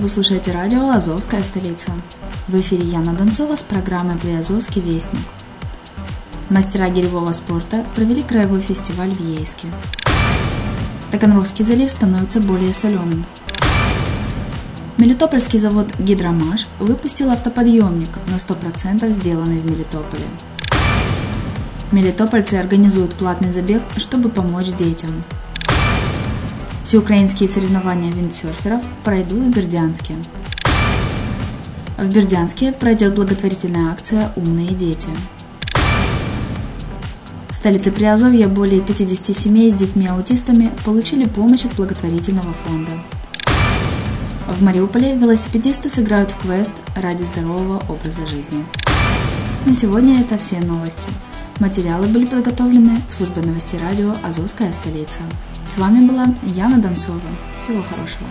Вы слушаете радио «Азовская столица». В эфире Яна Донцова с программой «Приазовский вестник». Мастера гиревого спорта провели краевой фестиваль в Ейске. Таганрогский залив становится более соленым. Мелитопольский завод «Гидромаш» выпустил автоподъемник на 100% сделанный в Мелитополе. Мелитопольцы организуют платный забег, чтобы помочь детям. Всеукраинские соревнования виндсерферов пройдут в Бердянске. В Бердянске пройдет благотворительная акция «Умные дети». В столице Приазовья более 50 семей с детьми-аутистами получили помощь от благотворительного фонда. В Мариуполе велосипедисты сыграют в квест ради здорового образа жизни. На сегодня это все новости. Материалы были подготовлены службой новостей радио «Азовская столица». С вами была Яна Донцова. Всего хорошего.